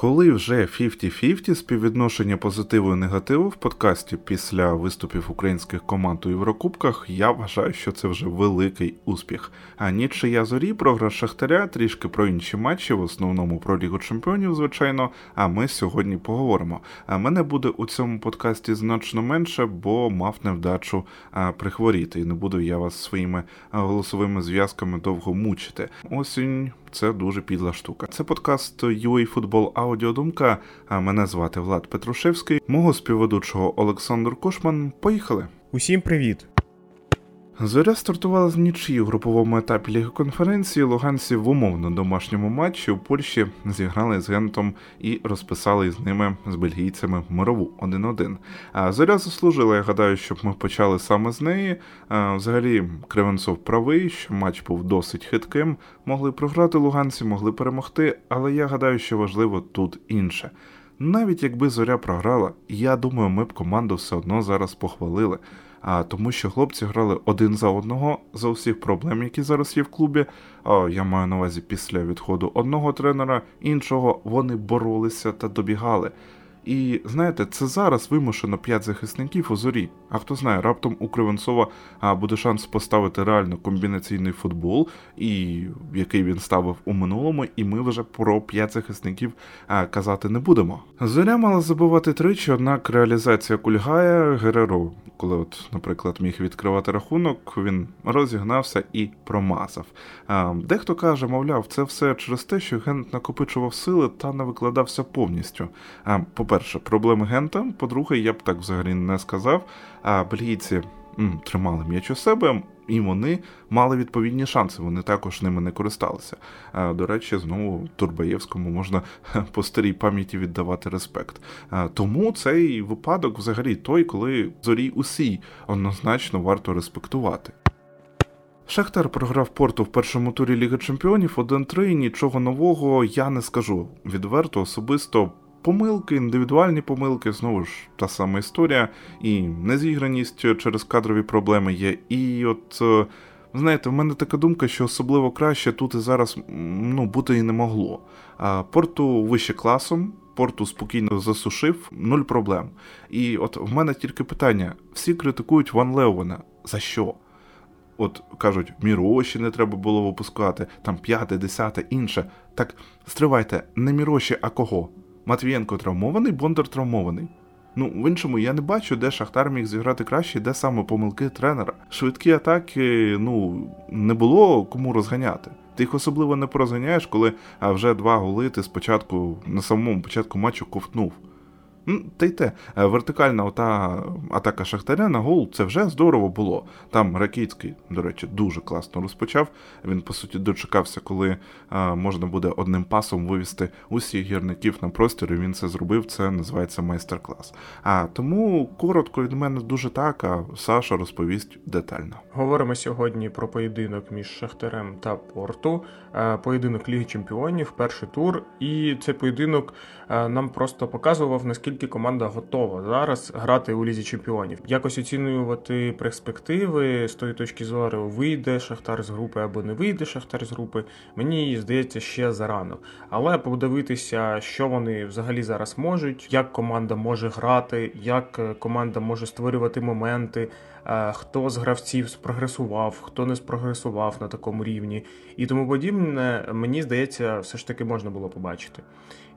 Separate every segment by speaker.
Speaker 1: Коли вже 50-50 співвідношення позитиву і негативу в подкасті після виступів українських команд у Єврокубках, я вважаю, що це вже великий успіх. А нічия зорі програш Шахтаря, трішки про інші матчі, в основному про Лігу Чемпіонів, звичайно. А ми сьогодні поговоримо. А мене буде у цьому подкасті значно менше, бо мав невдачу прихворіти, і не буду я вас своїми голосовими зв'язками довго мучити. Осінь це дуже підла штука. Це подкаст UA Football Аудіодумка. А мене звати Влад Петрушевський, мого співведучого Олександр Кошман. Поїхали.
Speaker 2: Усім привіт.
Speaker 1: Зоря стартувала з нічиї у груповому етапі Ліги конференції. Луганці в умовно домашньому матчі у Польщі зіграли з Гентом і розписали з ними з бельгійцями мирову 1-1. А зоря заслужила. Я гадаю, щоб ми почали саме з неї. А, взагалі, Кривенцов правий, що матч був досить хитким. Могли програти луганці, могли перемогти, але я гадаю, що важливо тут інше. Навіть якби зоря програла, я думаю, ми б команду все одно зараз похвалили а тому, що хлопці грали один за одного за усіх проблем, які зараз є в клубі. А я маю на увазі після відходу одного тренера, іншого вони боролися та добігали. І знаєте, це зараз вимушено п'ять захисників у зорі. А хто знає, раптом у Кривенцова буде шанс поставити реально комбінаційний футбол, і який він ставив у минулому, і ми вже про п'ять захисників казати не будемо. Зоря мала забивати тричі, однак реалізація кульгає Гереро, коли, от, наприклад, міг відкривати рахунок, він розігнався і промазав. Дехто каже, мовляв, це все через те, що Гент накопичував сили та не викладався повністю. По-перше, проблеми Гента, по-друге, я б так взагалі не сказав. А бельгійці тримали м'яч у себе, і вони мали відповідні шанси. Вони також ними не користалися. А, До речі, знову Турбаєвському можна по старій пам'яті віддавати респект. А, Тому цей випадок, взагалі, той, коли зорі усі однозначно варто респектувати. Шахтар програв порту в першому турі Ліги Чемпіонів 1-3. Нічого нового я не скажу. Відверто особисто Помилки, індивідуальні помилки, знову ж та сама історія, і незіграність через кадрові проблеми є. І от, е, знаєте, в мене така думка, що особливо краще тут і зараз ну, бути і не могло. А Порту вище класом, порту спокійно засушив, нуль проблем. І от в мене тільки питання: всі критикують Ван Леовена. За що? От кажуть, Міроші не треба було випускати, там п'яте, десяте, інше. Так стривайте, не Міроші, а кого? Матвієнко травмований, Бондар травмований. Ну, в іншому я не бачу, де Шахтар міг зіграти краще, де саме помилки тренера. Швидкі атаки, ну, не було кому розганяти. Ти їх особливо не порозганяєш, коли вже два голи ти спочатку на самому початку матчу ковтнув. Та й те, е, вертикальна ота атака Шахтаря на гол це вже здорово було. Там Ракіцький, до речі, дуже класно розпочав. Він, по суті, дочекався, коли е, можна буде одним пасом вивести усіх гірників на простір, і він це зробив. Це називається майстер-клас. А тому коротко від мене дуже так, а Саша розповість детально.
Speaker 2: Говоримо сьогодні про поєдинок між Шахтарем та Порту, е, поєдинок Ліги Чемпіонів, перший тур. І цей поєдинок нам просто показував, наскільки наскільки команда готова зараз грати у лізі чемпіонів. Якось оцінювати перспективи з тої точки зору, вийде Шахтар з групи або не вийде Шахтар з групи. Мені здається, ще зарано. Але подивитися, що вони взагалі зараз можуть, як команда може грати, як команда може створювати моменти. Е, хто з гравців спрогресував, хто не спрогресував на такому рівні і тому подібне, мені здається, все ж таки можна було побачити.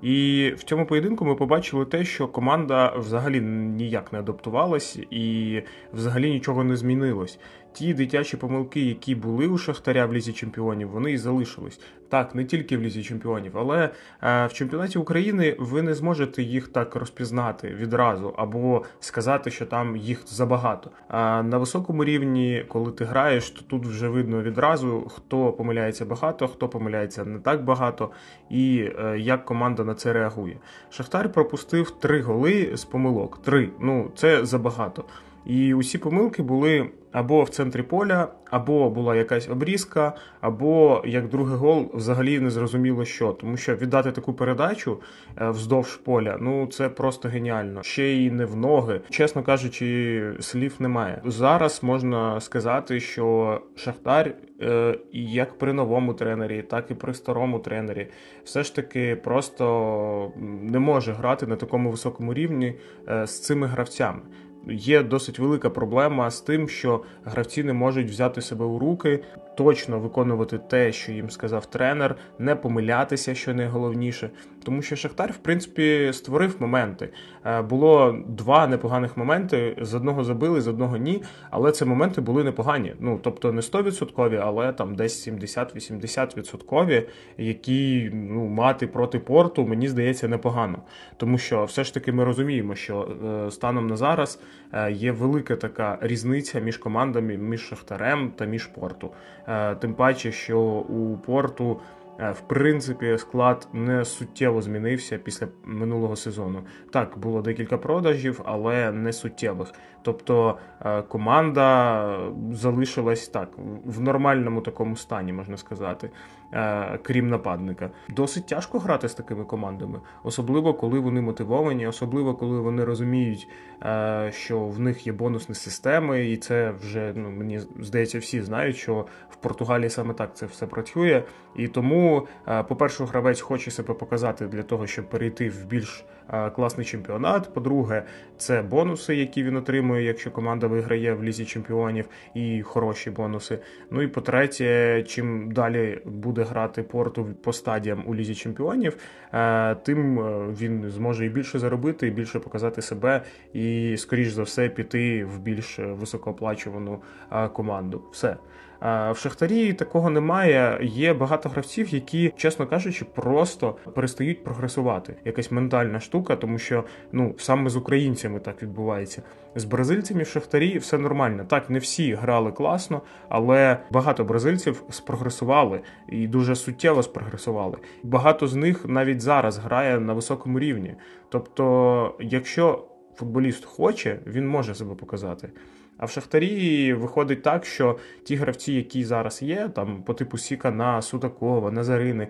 Speaker 2: І в цьому поєдинку ми побачили те, що команда взагалі ніяк не адаптувалась і взагалі нічого не змінилось ті дитячі помилки, які були у Шахтаря в лізі чемпіонів, вони і залишились. Так, не тільки в лізі чемпіонів, але е, в чемпіонаті України ви не зможете їх так розпізнати відразу або сказати, що там їх забагато. А на високому рівні, коли ти граєш, то тут вже видно відразу, хто помиляється багато, хто помиляється не так багато, і е, як команда на це реагує. Шахтар пропустив три голи з помилок. Три. Ну це забагато. І усі помилки були або в центрі поля, або була якась обрізка, або як другий гол взагалі не зрозуміло що. Тому що віддати таку передачу е, вздовж поля, ну це просто геніально. Ще й не в ноги. Чесно кажучи, слів немає. Зараз можна сказати, що Шахтар, е, як при новому тренері, так і при старому тренері, все ж таки просто не може грати на такому високому рівні е, з цими гравцями є досить велика проблема з тим, що гравці не можуть взяти себе у руки, точно виконувати те, що їм сказав тренер, не помилятися, що найголовніше. Тому що Шахтар, в принципі, створив моменти. Е, було два непоганих моменти: з одного забили, з одного ні. Але це моменти були непогані. Ну тобто не 100%, але там десь 70-80%, які ну, мати проти порту, мені здається, непогано. Тому що все ж таки ми розуміємо, що е, станом на зараз є велика така різниця між командами, між Шахтарем та між порту. Тим паче, що у порту. Е, в принципі, склад не суттєво змінився після минулого сезону. Так, було декілька продажів, але не суттєвих. Тобто е, команда залишилась так в нормальному такому стані, можна сказати, е, крім нападника. Досить тяжко грати з такими командами, особливо коли вони мотивовані, особливо коли вони розуміють, що в них є бонусні системи, і це вже ну мені здається, всі знають, що в Португалії саме так це все працює. І тому, е, по-перше, гравець хоче себе показати для того, щоб перейти в більш е, класний чемпіонат. По-друге, це бонуси, які він отримує, якщо команда виграє в лізі чемпіонів, і хороші бонуси. Ну і по-третє, чим далі буде грати порту по стадіям у лізі чемпіонів, е, тим він зможе і більше заробити, і більше показати себе, і скоріш за все піти в більш високооплачувану команду. Все. В Шахтарі такого немає. Є багато гравців, які, чесно кажучи, просто перестають прогресувати. Якась ментальна штука, тому що ну саме з українцями так відбувається. З бразильцями в Шахтарі все нормально. Так, не всі грали класно, але багато бразильців спрогресували і дуже суттєво спрогресували. Багато з них навіть зараз грає на високому рівні. Тобто, якщо футболіст хоче, він може себе показати. А в Шахтарі виходить так, що ті гравці, які зараз є, там по типу Сікана, Судакова, Назарини, е,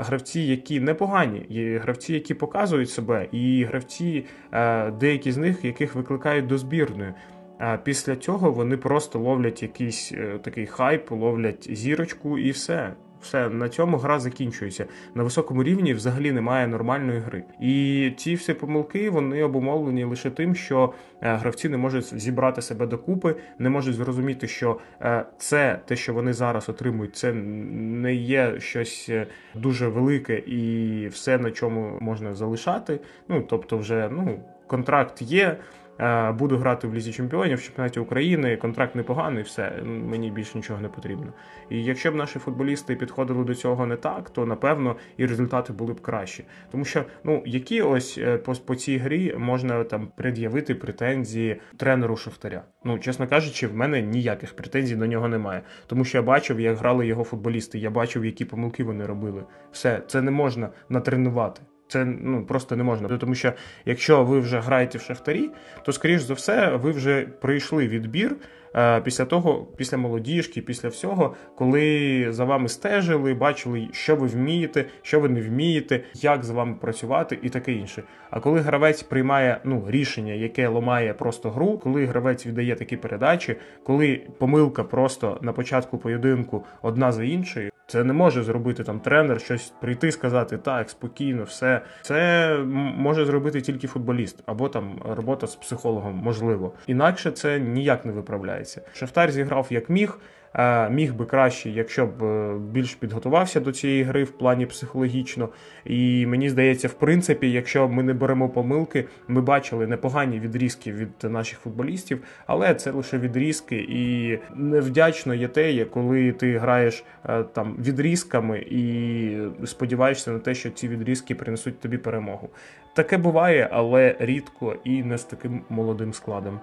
Speaker 2: гравці, які непогані, є гравці, які показують себе, і гравці, е, деякі з них, яких викликають до збірної. А після цього вони просто ловлять якийсь е, такий хайп, ловлять зірочку і все. Все на цьому гра закінчується. На високому рівні взагалі немає нормальної гри. І ці всі помилки вони обумовлені лише тим, що е, гравці не можуть зібрати себе докупи, не можуть зрозуміти, що е, це те, що вони зараз отримують, це не є щось е, дуже велике і все на чому можна залишати. Ну тобто, вже ну контракт є. Е, буду грати в лізі чемпіонів в чемпіонаті України. Контракт непоганий, все мені більше нічого не потрібно. І якщо б наші футболісти підходили до цього не так, то напевно і результати були б кращі. Тому що ну які ось е, по, по цій грі можна там пред'явити претензії тренеру Шахтаря. Ну чесно кажучи, в мене ніяких претензій до нього немає. Тому що я бачив, як грали його футболісти. Я бачив, які помилки вони робили. Все це не можна натренувати. Це ну просто не можна. Тому що якщо ви вже граєте в шахтарі, то скоріш за все ви вже пройшли відбір е, після того, після молодіжки, після всього, коли за вами стежили, бачили, що ви вмієте, що ви не вмієте, як з вами працювати і таке інше. А коли гравець приймає ну рішення, яке ламає просто гру, коли гравець віддає такі передачі, коли помилка просто на початку поєдинку одна за іншою. Це не може зробити там тренер, щось прийти, сказати так, спокійно, все. Це може зробити тільки футболіст, або там робота з психологом, можливо. Інакше це ніяк не виправляється. Шахтар зіграв як міг. Е, міг би краще, якщо б е, більш підготувався до цієї гри в плані психологічно. І мені здається, в принципі, якщо ми не беремо помилки, ми бачили непогані відрізки від наших футболістів, але це лише відрізки, і невдячно є те, коли ти граєш е, там відрізками і сподіваєшся на те, що ці відрізки принесуть тобі перемогу. Таке буває, але рідко і не з таким молодим складом.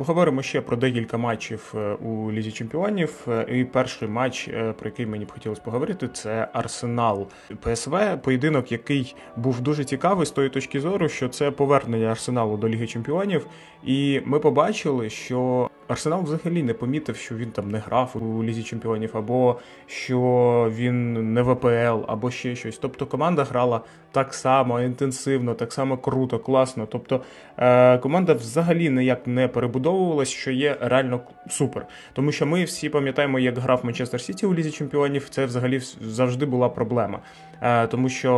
Speaker 2: Поговоримо ще про декілька матчів е, у Лізі Чемпіонів. І перший матч, про який мені б хотілося поговорити, це Арсенал ПСВ. Поєдинок, який був дуже цікавий з тої точки зору, що це повернення Арсеналу до Ліги Чемпіонів. І ми побачили, що Арсенал взагалі не помітив, що він там не грав у лізі чемпіонів, або що він не ВПЛ, або ще щось. Тобто команда грала так само інтенсивно, так само круто, класно. Тобто е, команда взагалі ніяк не перебудовувалась, що є реально супер. Тому що ми всі пам'ятаємо, як грав Манчестер Сіті у лізі чемпіонів. Це взагалі завжди була проблема. Е, тому що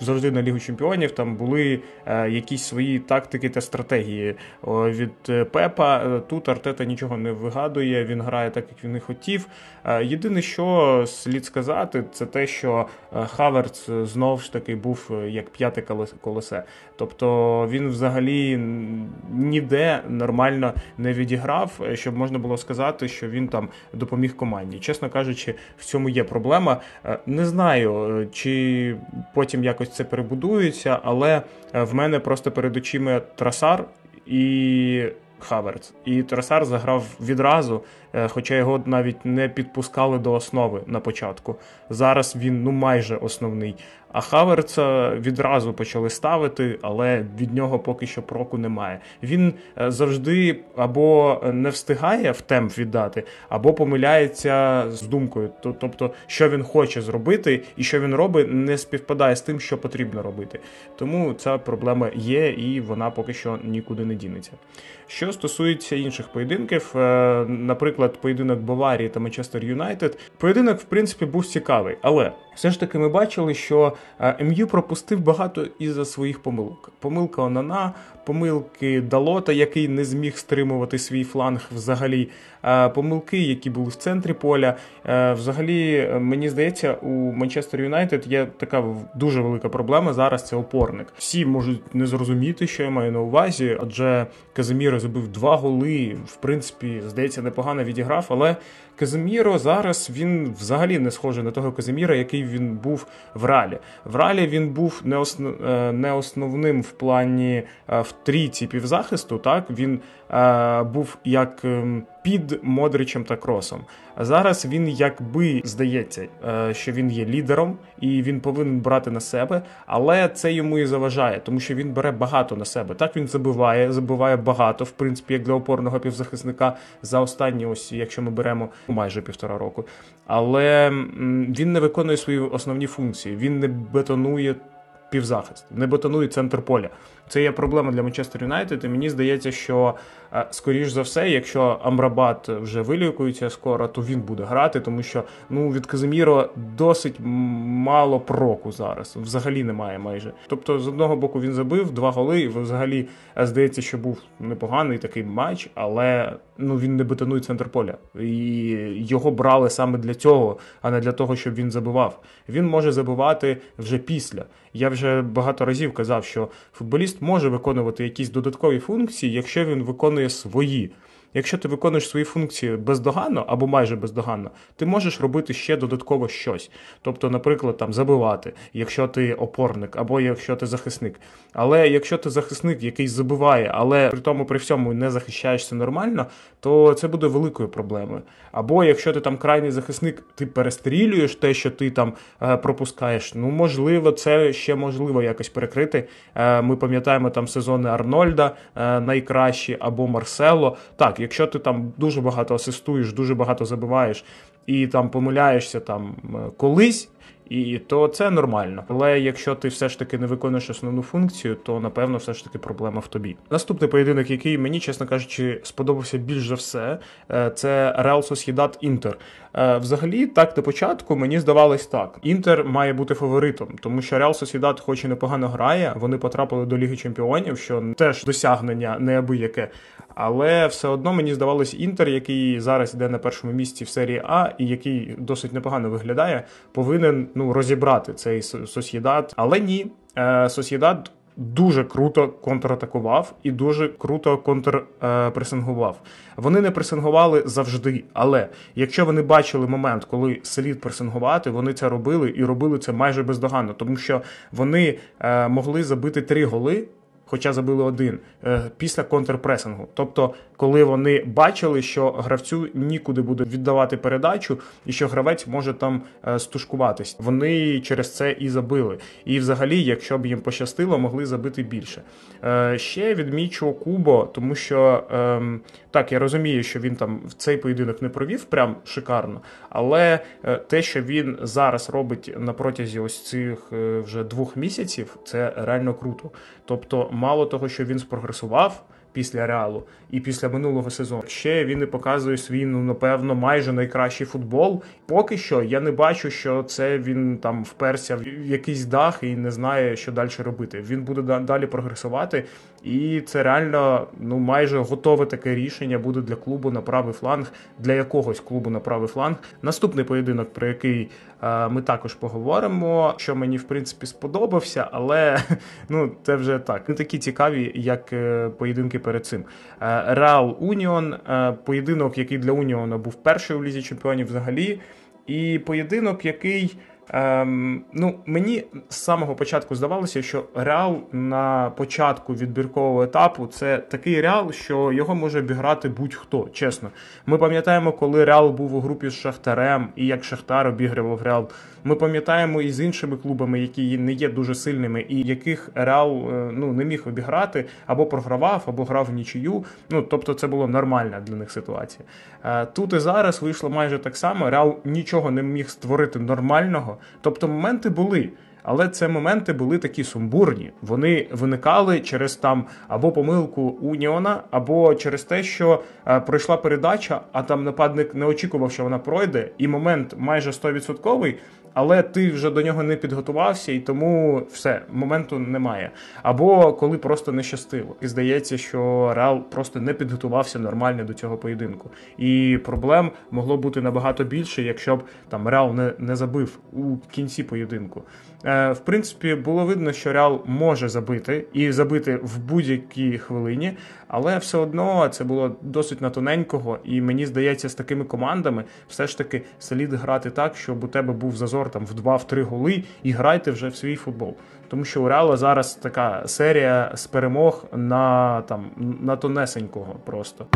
Speaker 2: е, завжди на Лігу Чемпіонів там були якісь свої тактики та стратегії від Пепа. Тут Артета нічого не вигадує, він грає так, як він і хотів. Єдине, що слід сказати, це те, що Хаверц знов ж таки був як п'яте колесе. Тобто він взагалі ніде нормально не відіграв, щоб можна було сказати, що він там допоміг команді. Чесно кажучи, в цьому є проблема. Не знаю чи потім якось це перебудується, але е, в мене просто перед очима трасар і Хаверц. І Трасар заграв відразу, хоча його навіть не підпускали до основи на початку. Зараз він ну майже основний. А Хаверца відразу почали ставити, але від нього поки що проку немає. Він е, завжди або не встигає в темп віддати, або помиляється з думкою. Тобто, що він хоче зробити, і що він робить, не співпадає з тим, що потрібно робити. Тому ця проблема є, і вона поки що нікуди не дінеться. Що стосується інших поєдинків, е, наприклад, поєдинок Баварії та Манчестер Юнайтед, поєдинок в принципі був цікавий, але все ж таки ми бачили, що е, МЮ пропустив багато із-за своїх помилок. Помилка Онана, помилки Далота, який не зміг стримувати свій фланг взагалі. Е, помилки, які були в центрі поля. Е, взагалі, мені здається, у Манчестер Юнайтед є така дуже велика проблема. Зараз це опорник. Всі можуть не зрозуміти, що я маю на увазі, адже Казиміро забив два голи. В принципі, здається, непогано відіграв, але Казиміро зараз він взагалі не схожий на того Казиміра, який він був в ралі. В ралі він був не основ... Е, не основним в плані в трійці півзахисту. Так він е, був як ем, під Модричем та Кросом. А зараз він якби здається, е, що він є лідером і він повинен брати на себе, але це йому і заважає, тому що він бере багато на себе. Так він забиває, забиває багато, в принципі, як для опорного півзахисника за останні, ось якщо ми беремо майже півтора року. Але він не виконує свої основні функції. Він не бетонує півзахист, не бетонує центр поля. Це є проблема для Манчестер Юнайтед. І мені здається, що е, скоріш за все, якщо Амрабат вже вилікується скоро, то він буде грати, тому що ну від Казиміро досить мало проку зараз. Взагалі немає майже. Тобто, з одного боку він забив два голи. і Взагалі е, здається, що був непоганий такий матч, але ну він не бетонує центр поля. І його брали саме для цього, а не для того, щоб він забивав. Він може забивати вже після. Я вже багато разів казав, що футболіст може виконувати якісь додаткові функції, якщо він виконує свої. Якщо ти виконуєш свої функції бездоганно або майже бездоганно, ти можеш робити ще додатково щось. Тобто, наприклад, там забивати, якщо ти опорник, або якщо ти захисник. Але якщо ти захисник, який забиває, але при тому при всьому не захищаєшся нормально, то це буде великою проблемою. Або якщо ти там крайній захисник, ти перестрілюєш те, що ти там е, пропускаєш. Ну, можливо, це ще можливо якось перекрити. Е, ми пам'ятаємо там сезони Арнольда е, найкращі або Марсело. Так, якщо ти там дуже багато асистуєш, дуже багато забиваєш і там помиляєшся там колись. І то це нормально. Але якщо ти все ж таки не виконуєш основну функцію, то напевно все ж таки проблема в тобі. Наступний поєдинок, який мені, чесно кажучи, сподобався більш за все, е, це Real Sociedad Інтер. Взагалі, так на початку мені здавалось так: Інтер має бути фаворитом, тому що Real Sociedad хоч і непогано грає, вони потрапили до Ліги Чемпіонів, що теж досягнення неабияке. Але все одно мені здавалось, Інтер, який зараз йде на першому місці в серії А, і який досить непогано виглядає, повинен ну розібрати цей Сосєдат. Але ні, е, Сосєдат дуже круто контратакував і дуже круто контрпресингував. Вони не пресингували завжди, але якщо вони бачили момент, коли слід пресингувати, вони це робили і робили це майже бездоганно, тому що вони е, могли забити три голи хоча забили один е, після контрпресингу. Тобто, коли вони бачили, що гравцю нікуди буде віддавати передачу, і що гравець може там е, стушкуватись, вони через це і забили. І, взагалі, якщо б їм пощастило, могли забити більше. Е, ще відмічу Кубо, тому що ем, так я розумію, що він там в цей поєдинок не провів прям шикарно, але те, що він зараз робить на протязі ось цих вже двох місяців, це реально круто. Тобто мало того, що він спрогресував після реалу і після минулого сезону. Ще він і показує свій, ну напевно, майже найкращий футбол. Поки що я не бачу, що це він там вперся в якийсь дах і не знає, що далі робити. Він буде далі прогресувати, і це реально ну майже готове таке рішення буде для клубу на правий фланг, для якогось клубу на правий фланг. Наступний поєдинок, про який е, ми також поговоримо, що мені в принципі сподобався, але ну це вже так не такі цікаві, як е, поєдинки перед цим. Реал Уніон, поєдинок, який для Уніона був перший у лізі чемпіонів взагалі, і поєдинок, який. Ем, ну, Мені з самого початку здавалося, що реал на початку відбіркового етапу це такий реал, що його може обіграти будь-хто. Чесно, ми пам'ятаємо, коли Реал був у групі з Шахтарем і як Шахтар обігрував Реал. Ми пам'ятаємо і з іншими клубами, які не є дуже сильними, і яких Реал е, ну не міг обіграти або програвав, або грав в нічию. Ну тобто, це було нормальна для них ситуація. Е, тут і зараз вийшло майже так само. Реал нічого не міг створити нормального. Тобто моменти були. Але це моменти були такі сумбурні. Вони виникали через там або помилку Уніона, або через те, що е, пройшла передача, а там нападник не очікував, що вона пройде, і момент майже 100%, але ти вже до нього не підготувався, і тому все, моменту немає. Або коли просто не щастило. І здається, що Реал просто не підготувався нормально до цього поєдинку. І проблем могло бути набагато більше, якщо б там Реал не, не забив у кінці поєдинку. Е, В принципі, було видно, що Реал може забити і забити в будь-якій хвилині, але все одно це було досить на тоненького, і мені здається, з такими командами все ж таки слід грати так, щоб у тебе був зазор там в 2-3 голи і грайте вже в свій футбол. Тому що у Реала зараз така серія з перемог на там на тонесенького просто.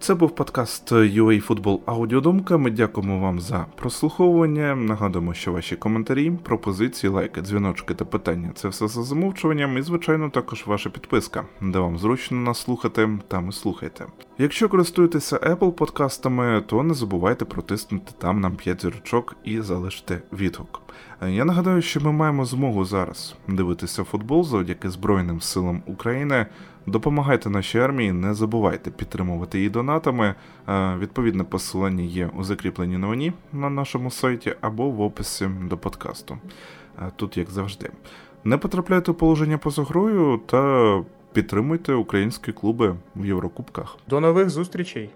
Speaker 1: Це був подкаст UA Football Аудіодумка. Ми дякуємо вам за прослуховування. Нагадуємо, що ваші коментарі, пропозиції, лайки, дзвіночки та питання це все за замовчуванням, і, звичайно, також ваша підписка, де вам зручно нас слухати, там і слухайте. Якщо користуєтеся Apple подкастами, то не забувайте протиснути там нам 5 зірочок і залишити відгук. Я нагадаю, що ми маємо змогу зараз дивитися футбол завдяки Збройним силам України. Допомагайте нашій армії, не забувайте підтримувати її донатами. Е, відповідне посилання є у закріпленій новині на нашому сайті або в описі до подкасту. Е, тут, як завжди. Не потрапляйте у положення поза грою та підтримуйте українські клуби в Єврокубках.
Speaker 2: До нових зустрічей!